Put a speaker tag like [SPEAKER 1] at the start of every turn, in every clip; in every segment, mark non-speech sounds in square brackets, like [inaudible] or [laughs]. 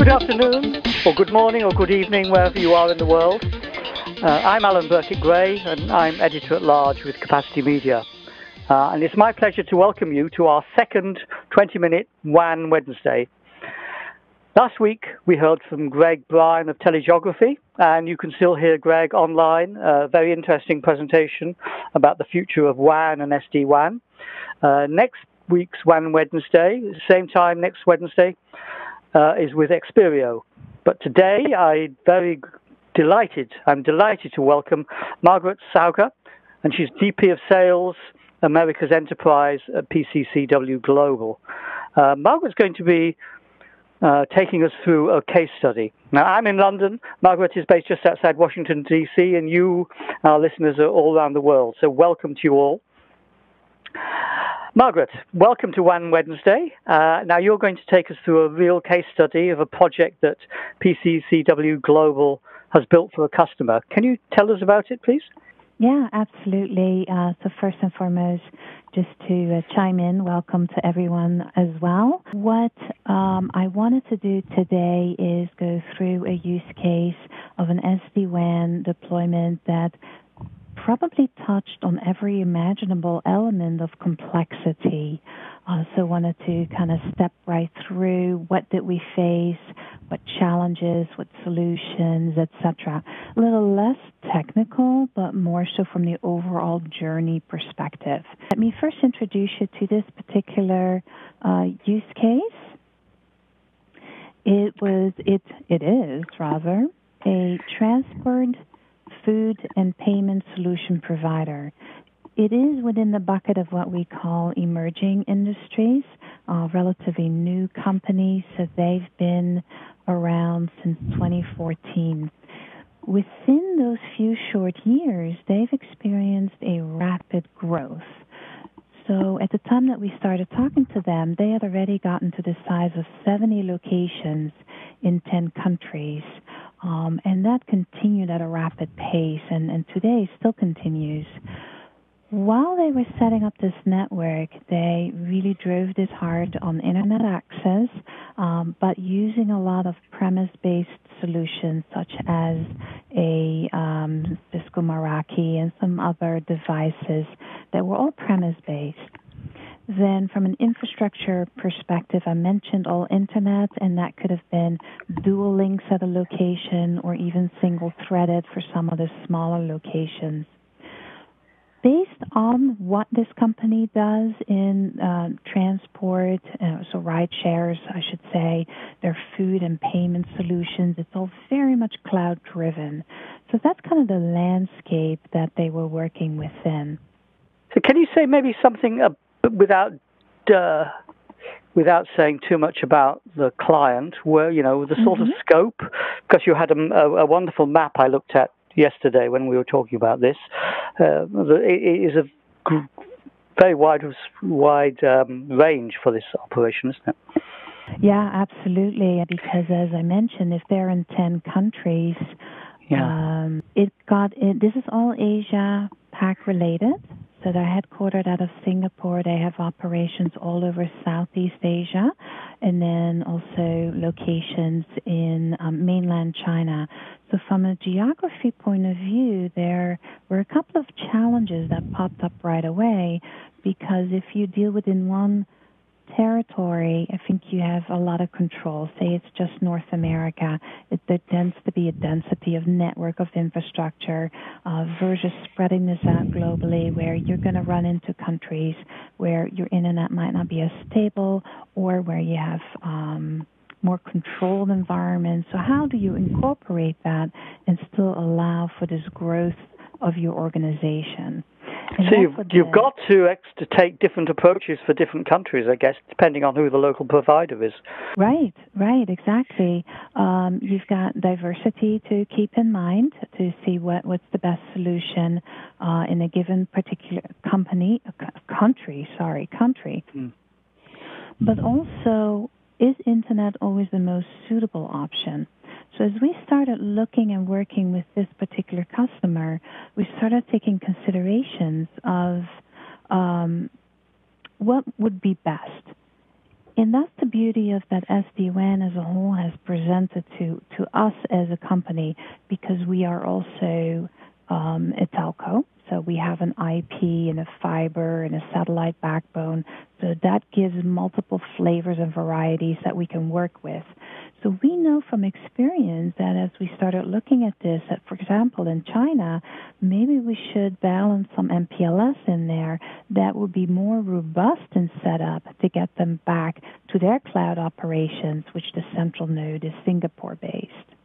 [SPEAKER 1] Good afternoon, or good morning, or good evening, wherever you are in the world. Uh, I'm Alan Burkitt Gray, and I'm editor at large with Capacity Media. Uh, and it's my pleasure to welcome you to our second 20 minute WAN Wednesday. Last week, we heard from Greg Bryan of Telegeography, and you can still hear Greg online. A very interesting presentation about the future of WAN and SD WAN. Uh, next week's WAN Wednesday, same time next Wednesday, uh, is with Expereo. But today, I'm very delighted, I'm delighted to welcome Margaret Sauger, and she's VP of Sales, America's Enterprise at PCCW Global. Uh, Margaret's going to be uh, taking us through a case study. Now, I'm in London. Margaret is based just outside Washington, D.C., and you, our listeners, are all around the world. So, welcome to you all. Margaret, welcome to WAN Wednesday. Uh, now, you're going to take us through a real case study of a project that PCCW Global has built for a customer. Can you tell us about it, please?
[SPEAKER 2] Yeah, absolutely. Uh, so, first and foremost, just to uh, chime in, welcome to everyone as well. What um, I wanted to do today is go through a use case of an SD-WAN deployment that probably touched on every imaginable element of complexity. Uh, so wanted to kind of step right through what did we face, what challenges, what solutions, etc. A little less technical, but more so from the overall journey perspective. Let me first introduce you to this particular uh, use case. It was, it, it is rather, a transport, food, and payment solution provider. It is within the bucket of what we call emerging industries, uh, relatively new companies. So they've been around since 2014. Within those few short years, they've experienced a rapid growth. So at the time that we started talking to them, they had already gotten to the size of 70 locations in 10 countries. Um, and that continued at a rapid pace, and, and today still continues. While they were setting up this network, they really drove this hard on internet access, um, but using a lot of premise-based solutions such as a um, Cisco Meraki and some other devices that were all premise-based. Then, from an infrastructure perspective, I mentioned all internet, and that could have been dual links at a location or even single threaded for some of the smaller locations based on what this company does in uh, transport, uh, so ride shares, I should say, their food and payment solutions, it's all very much cloud driven. So that's kind of the landscape that they were working within.
[SPEAKER 1] So, can you say maybe something without uh, without saying too much about the client, where you know the sort mm-hmm. of scope? Because you had a, a, a wonderful map I looked at yesterday when we were talking about this. Uh, it is a very wide wide um, range for this operation, isn't it?
[SPEAKER 2] Yeah, absolutely. Because as I mentioned, if they're in ten countries, yeah. um, it got it, this is all Asia Pac related. So they're headquartered out of Singapore. They have operations all over Southeast Asia and then also locations in um, mainland China. So from a geography point of view, there were a couple of challenges that popped up right away because if you deal within one territory, I think you have a lot of control. Say it's just North America, it, there tends to be a density of network of infrastructure uh, versus spreading this out globally, where you're going to run into countries where your internet might not be as stable or where you have um, more controlled environments. So, how do you incorporate that and still allow for this growth of your organization?
[SPEAKER 1] So you've, you've got to, to take different approaches for different countries, I guess, depending on who the local provider is.
[SPEAKER 2] Right, right, exactly. Um, you've got diversity to keep in mind to see what, what's the best solution uh, in a given particular company, country, sorry, country. Mm. But also, is internet always the most suitable option? So as we started looking and working with this particular customer, we started taking considerations of um, what would be best. And that's the beauty of that SD-WAN as a whole has presented to, to us as a company because we are also um, a telco. So we have an IP and a fiber and a satellite backbone. So that gives multiple flavors and varieties that we can work with. So we know from experience that as we started looking at this, that for example in China, maybe we should balance some MPLS in there that would be more robust in setup to get them back to their cloud operations, which the central node is Singapore based.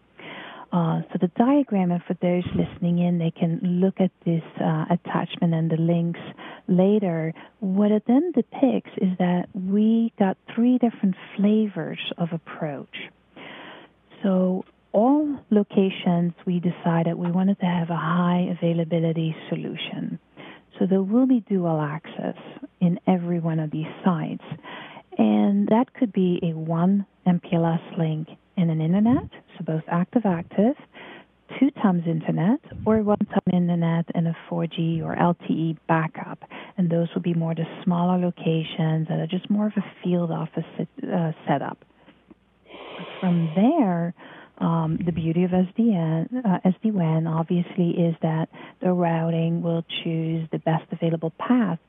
[SPEAKER 2] Uh, so the diagram, and for those listening in, they can look at this uh, attachment and the links later. What it then depicts is that we got three different flavors of approach. So all locations we decided we wanted to have a high availability solution. So there will be dual access in every one of these sites. And that could be a one MPLS link in an internet, so both active active, two times internet, or one time internet and a 4G or LTE backup. And those would be more the smaller locations that are just more of a field office uh, setup. From there, um, the beauty of SDN, uh, SD-WAN obviously is that the routing will choose the best available path.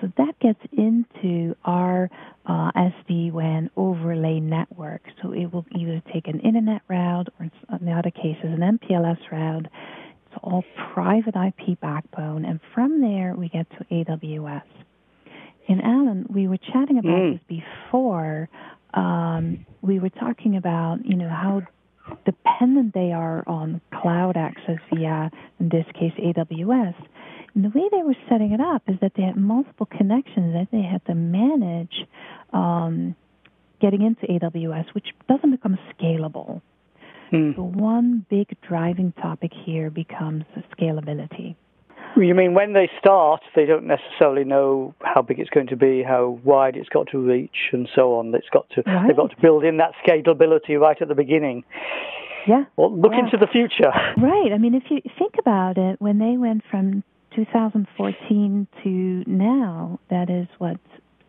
[SPEAKER 2] So that gets into our uh, SD-WAN overlay network. So it will either take an internet route or in other cases an MPLS route. It's all private IP backbone. And from there we get to AWS. And Alan, we were chatting about mm. this before. Um, we were talking about, you know, how dependent they are on cloud access via, in this case, AWS. And the way they were setting it up is that they had multiple connections that they had to manage um, getting into AWS, which doesn't become scalable. Hmm. So one big driving topic here becomes scalability.
[SPEAKER 1] You mean when they start, they don't necessarily know how big it's going to be, how wide it's got to reach, and so on. It's got to right. they've got to build in that scalability right at the beginning.
[SPEAKER 2] Yeah.
[SPEAKER 1] Well, look
[SPEAKER 2] yeah.
[SPEAKER 1] into the future. [laughs]
[SPEAKER 2] Right. I mean, if you think about it, when they went from 2014 to now, that is what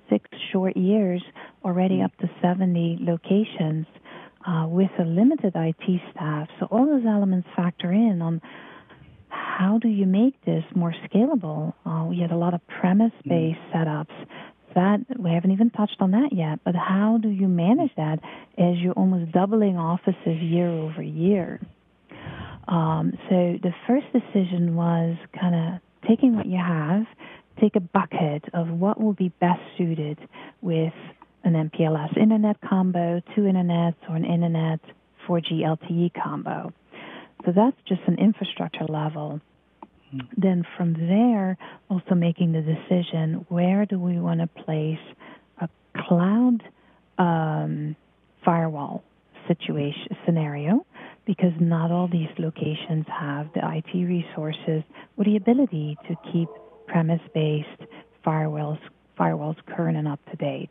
[SPEAKER 2] six short years, already mm. up to 70 locations. Uh, with a limited IT staff. So all those elements factor in on how do you make this more scalable? Uh, we had a lot of premise-based mm. setups. That we haven't even touched on that yet. But how do you manage that as you're almost doubling offices year over year? Um, so the first decision was kind of taking what you have, take a bucket of what will be best suited with an MPLS internet combo, two internets, or an internet 4G LTE combo. So that's just an infrastructure level. Then from there, also making the decision where do we want to place a cloud um, firewall situation scenario because not all these locations have the IT resources or the ability to keep premise-based firewalls firewalls current and up to date.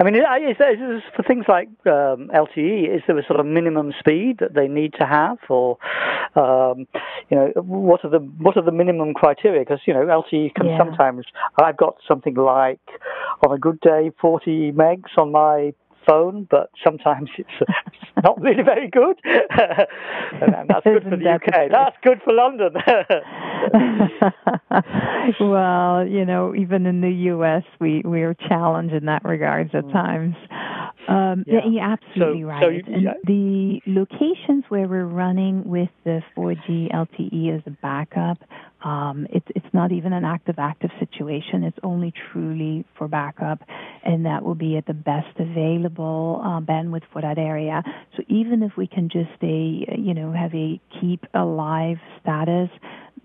[SPEAKER 1] I mean, is, is, for things like um, LTE, is there a sort of minimum speed that they need to have, or um, you know, what are the what are the minimum criteria? Because you know, LTE can yeah. sometimes. I've got something like, on a good day, 40 megs on my phone, but sometimes [laughs] it's not really very good. [laughs] and that's good for the UK. That's good for London. [laughs]
[SPEAKER 2] well, you know, even in the US, we we are challenged in that regards at mm. times. Um, yeah. you're absolutely
[SPEAKER 1] so,
[SPEAKER 2] right.
[SPEAKER 1] So you,
[SPEAKER 2] yeah. the locations where we're running with the 4G LTE as a backup, um, it's it's not even an active active situation. It's only truly for backup, and that will be at the best available uh, bandwidth for that area. So even if we can just stay, you know, have a keep alive status,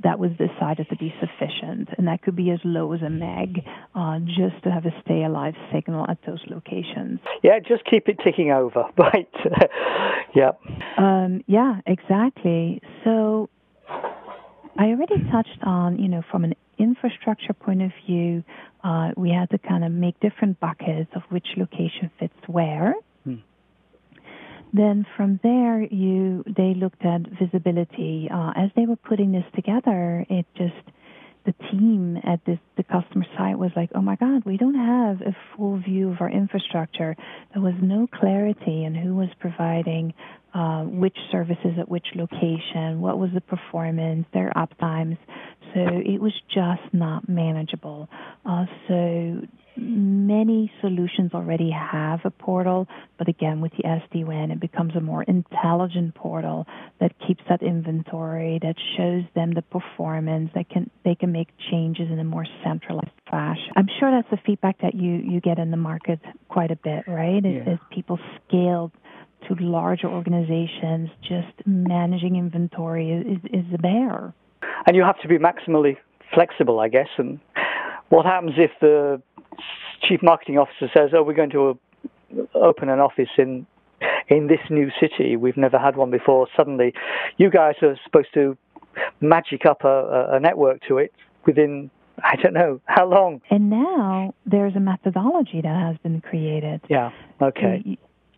[SPEAKER 2] that was decided to be sufficient, and that could be as low as a meg, uh, just to have a stay alive signal at those locations.
[SPEAKER 1] Yeah, just keep it ticking over, [laughs] right? [laughs] yeah.
[SPEAKER 2] Um, yeah, exactly. So I already touched on, you know, from an infrastructure point of view, uh, we had to kind of make different buckets of which location fits where. Hmm. Then from there, you they looked at visibility. Uh, as they were putting this together, it just the team at this the customer site was like, "Oh my God, we don't have a full view of our infrastructure." There was no clarity in who was providing uh, which services at which location, what was the performance, their uptimes. So it was just not manageable. Uh, so many solutions already have a portal, but again, with the SD-WAN, it becomes a more intelligent portal that keeps that inventory, that shows them the performance, that can they can make changes in a more centralized fashion. I'm sure that's the feedback that you you get in the market quite a bit, right? Yeah. As, as people scale to larger organizations, just managing inventory is, is a bear.
[SPEAKER 1] And you have to be maximally flexible, I guess. And what happens if the chief marketing officer says, "Oh, we're going to uh, open an office in in this new city. We've never had one before. Suddenly, you guys are supposed to magic up a, a network to it within." I don't know how long.
[SPEAKER 2] And now there's a methodology that has been created.
[SPEAKER 1] Yeah. Okay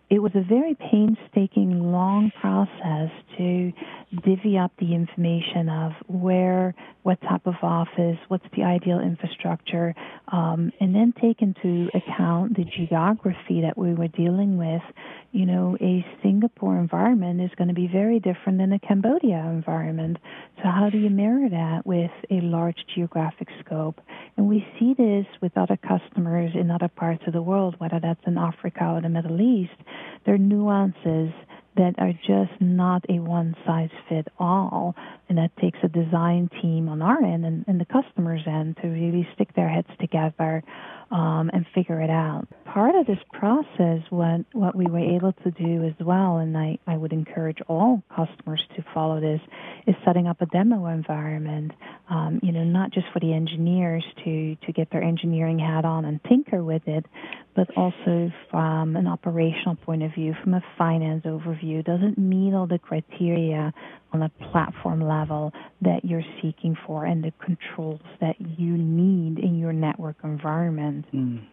[SPEAKER 2] it was a very painstaking, long process to divvy up the information of where, what type of office, what's the ideal infrastructure, um, and then take into account the geography that we were dealing with. You know, a Singapore environment is going to be very different than a Cambodia environment. So, how do you mirror that with a large geographic scope? And we see this with other customers in other parts of the world, whether that's in Africa or the Middle East. There are nuances that are just not a one size fit all. And that takes a design team on our end and, and the customer's end to really stick their heads together um, and figure it out. Part of this process, what, what we were able to do as well, and I, I would encourage all customers to follow this, is setting up a demo environment, um, you know, not just for the engineers to, to get their engineering hat on and tinker with it, but also from an operational point of view, from a finance overview. Does it meet all the criteria on a platform level that you're seeking for and the controls that you need in your network environment.
[SPEAKER 1] Mm.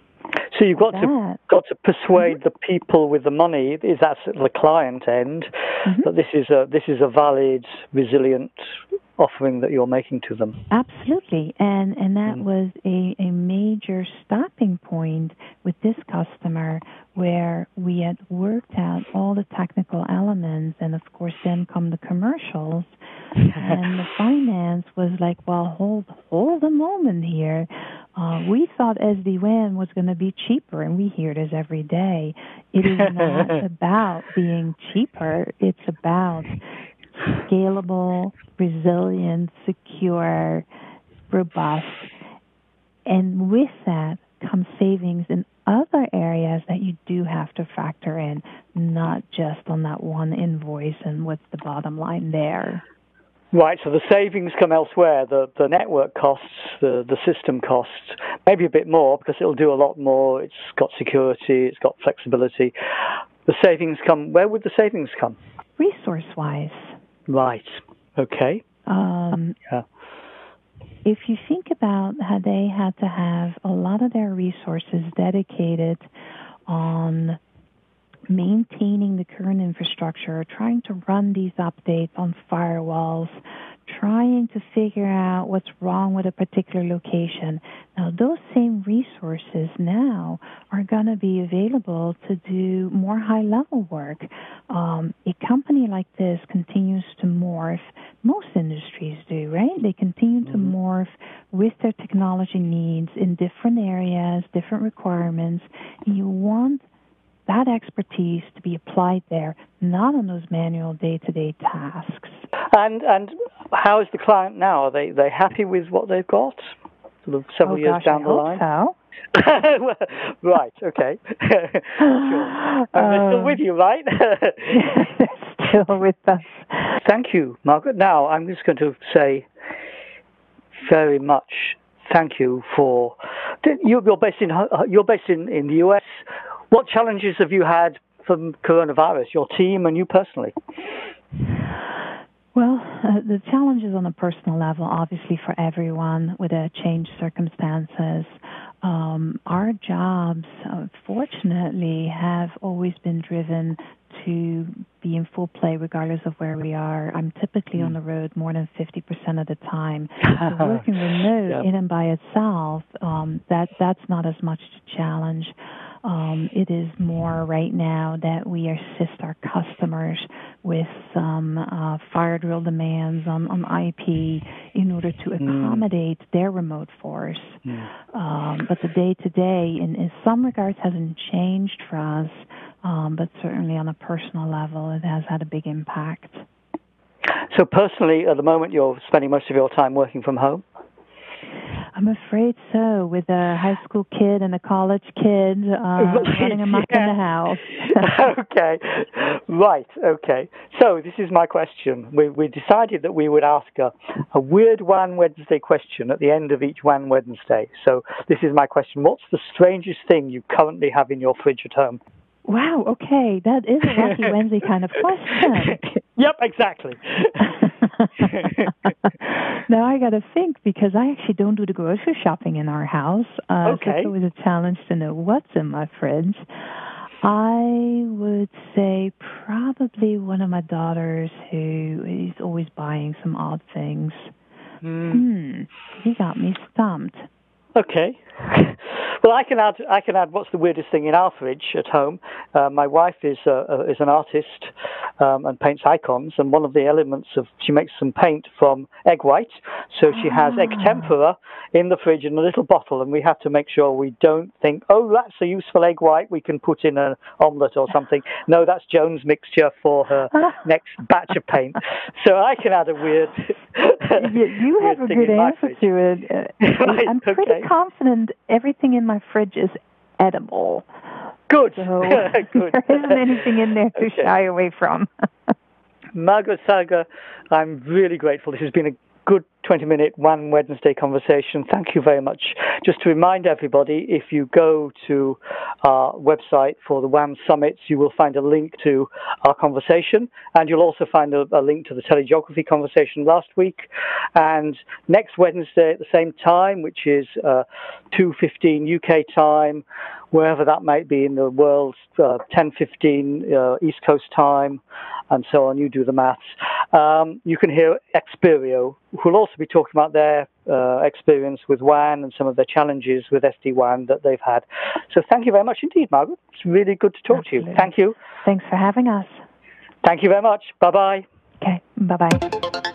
[SPEAKER 1] So you've got to got to persuade mm-hmm. the people with the money. Is that the client end mm-hmm. that this is a this is a valid, resilient offering that you're making to them.
[SPEAKER 2] Absolutely, and and that mm. was a, a major stopping point with this customer where we had worked out all the technical elements, and of course then come the commercials, [laughs] and the finance was like, well, hold hold a moment here. Uh, we thought SD-WAN was going to be cheaper, and we hear this every day. It is not [laughs] about being cheaper. It's about scalable, resilient, secure, robust. And with that comes savings in other areas that you do have to factor in, not just on that one invoice and what's the bottom line there.
[SPEAKER 1] Right, so the savings come elsewhere. The the network costs, the the system costs, maybe a bit more because it'll do a lot more. It's got security, it's got flexibility. The savings come. Where would the savings come?
[SPEAKER 2] Resource wise.
[SPEAKER 1] Right. Okay.
[SPEAKER 2] Um, yeah. If you think about how they had to have a lot of their resources dedicated on maintaining the current infrastructure, trying to run these updates on firewalls, trying to figure out what's wrong with a particular location. Now, those same resources now are going to be available to do more high level work. Um, a company like this continues to morph. Most industries do, right? They continue mm-hmm. to morph with their technology needs in different areas, different requirements. You want that expertise to be applied there, not on those manual day-to-day tasks.
[SPEAKER 1] And and how is the client now? Are they they happy with what they've got? Sort of several
[SPEAKER 2] oh,
[SPEAKER 1] years
[SPEAKER 2] gosh,
[SPEAKER 1] down
[SPEAKER 2] I
[SPEAKER 1] the line.
[SPEAKER 2] So. [laughs]
[SPEAKER 1] right. Okay. [laughs] sure. And they're still with um. you, right?
[SPEAKER 2] they're [laughs] still with us.
[SPEAKER 1] Thank you, Margaret. Now I'm just going to say very much thank you for you're based in you're based in, in the US. What challenges have you had from coronavirus, your team and you personally?
[SPEAKER 2] Well, uh, the challenges on a personal level, obviously for everyone with a changed circumstances. Um, our jobs, uh, fortunately, have always been driven to be in full play regardless of where we are. I'm typically mm. on the road more than 50% of the time. So [laughs] working remote yep. in and by itself, um, that that's not as much a challenge. Um, it is more right now that we assist our customers with some uh, fire drill demands on, on IP in order to hmm. accommodate mm. their remote force. Mm. Um, but the day to day, in some regards, hasn't changed for us, um, but certainly on a personal level, it has had a big impact.
[SPEAKER 1] So, personally, at the moment, you're spending most of your time working from home?
[SPEAKER 2] I'm afraid so. With a high school kid and a college kid uh, running amok yeah. in the house. [laughs] [laughs]
[SPEAKER 1] okay, right. Okay. So this is my question. We, we decided that we would ask a, a weird WAN Wednesday question at the end of each WAN Wednesday. So this is my question. What's the strangest thing you currently have in your fridge at home?
[SPEAKER 2] Wow, okay. That is a Wacky Wednesday kind of [laughs] question.
[SPEAKER 1] yep, exactly. [laughs]
[SPEAKER 2] now I got to think because I actually don't do the grocery shopping in our house. Uh,
[SPEAKER 1] okay. So
[SPEAKER 2] it's always a challenge to know what's in my fridge. I would say probably one of my daughters who is always buying some odd things.
[SPEAKER 1] Mm.
[SPEAKER 2] Hmm. You got me stumped.
[SPEAKER 1] Okay. [laughs] Well, I can add. I can add. What's the weirdest thing in our fridge at home? Uh, my wife is uh, is an artist um, and paints icons, and one of the elements of she makes some paint from egg white. So she has egg ah. tempera in the fridge in a little bottle, and we have to make sure we don't think, oh, that's a useful egg white we can put in an omelette or something. No, that's Joan's mixture for her [laughs] next batch of paint. So I can add a weird.
[SPEAKER 2] you, you have a good answer to it. Right, [laughs] I'm pretty okay. confident everything in my fridge is edible.
[SPEAKER 1] Good.
[SPEAKER 2] So [laughs] Good. [laughs] there isn't anything in there to okay. shy away from. [laughs]
[SPEAKER 1] Margaret Sager, I'm really grateful. This has been a good 20 minute WAN Wednesday conversation. Thank you very much. Just to remind everybody, if you go to our website for the WAN summits, you will find a link to our conversation and you'll also find a, a link to the telegeography conversation last week. And next Wednesday at the same time, which is uh, 2.15 UK time, wherever that might be in the world, uh, 10.15 uh, East Coast time, and so on. You do the maths. Um, you can hear Expereo, who will also be talking about their uh, experience with WAN and some of the challenges with SD-WAN that they've had. So thank you very much indeed, Margaret. It's really good to talk Absolutely. to you. Thank you.
[SPEAKER 2] Thanks for having us.
[SPEAKER 1] Thank you very much. Bye-bye.
[SPEAKER 2] Okay, bye-bye.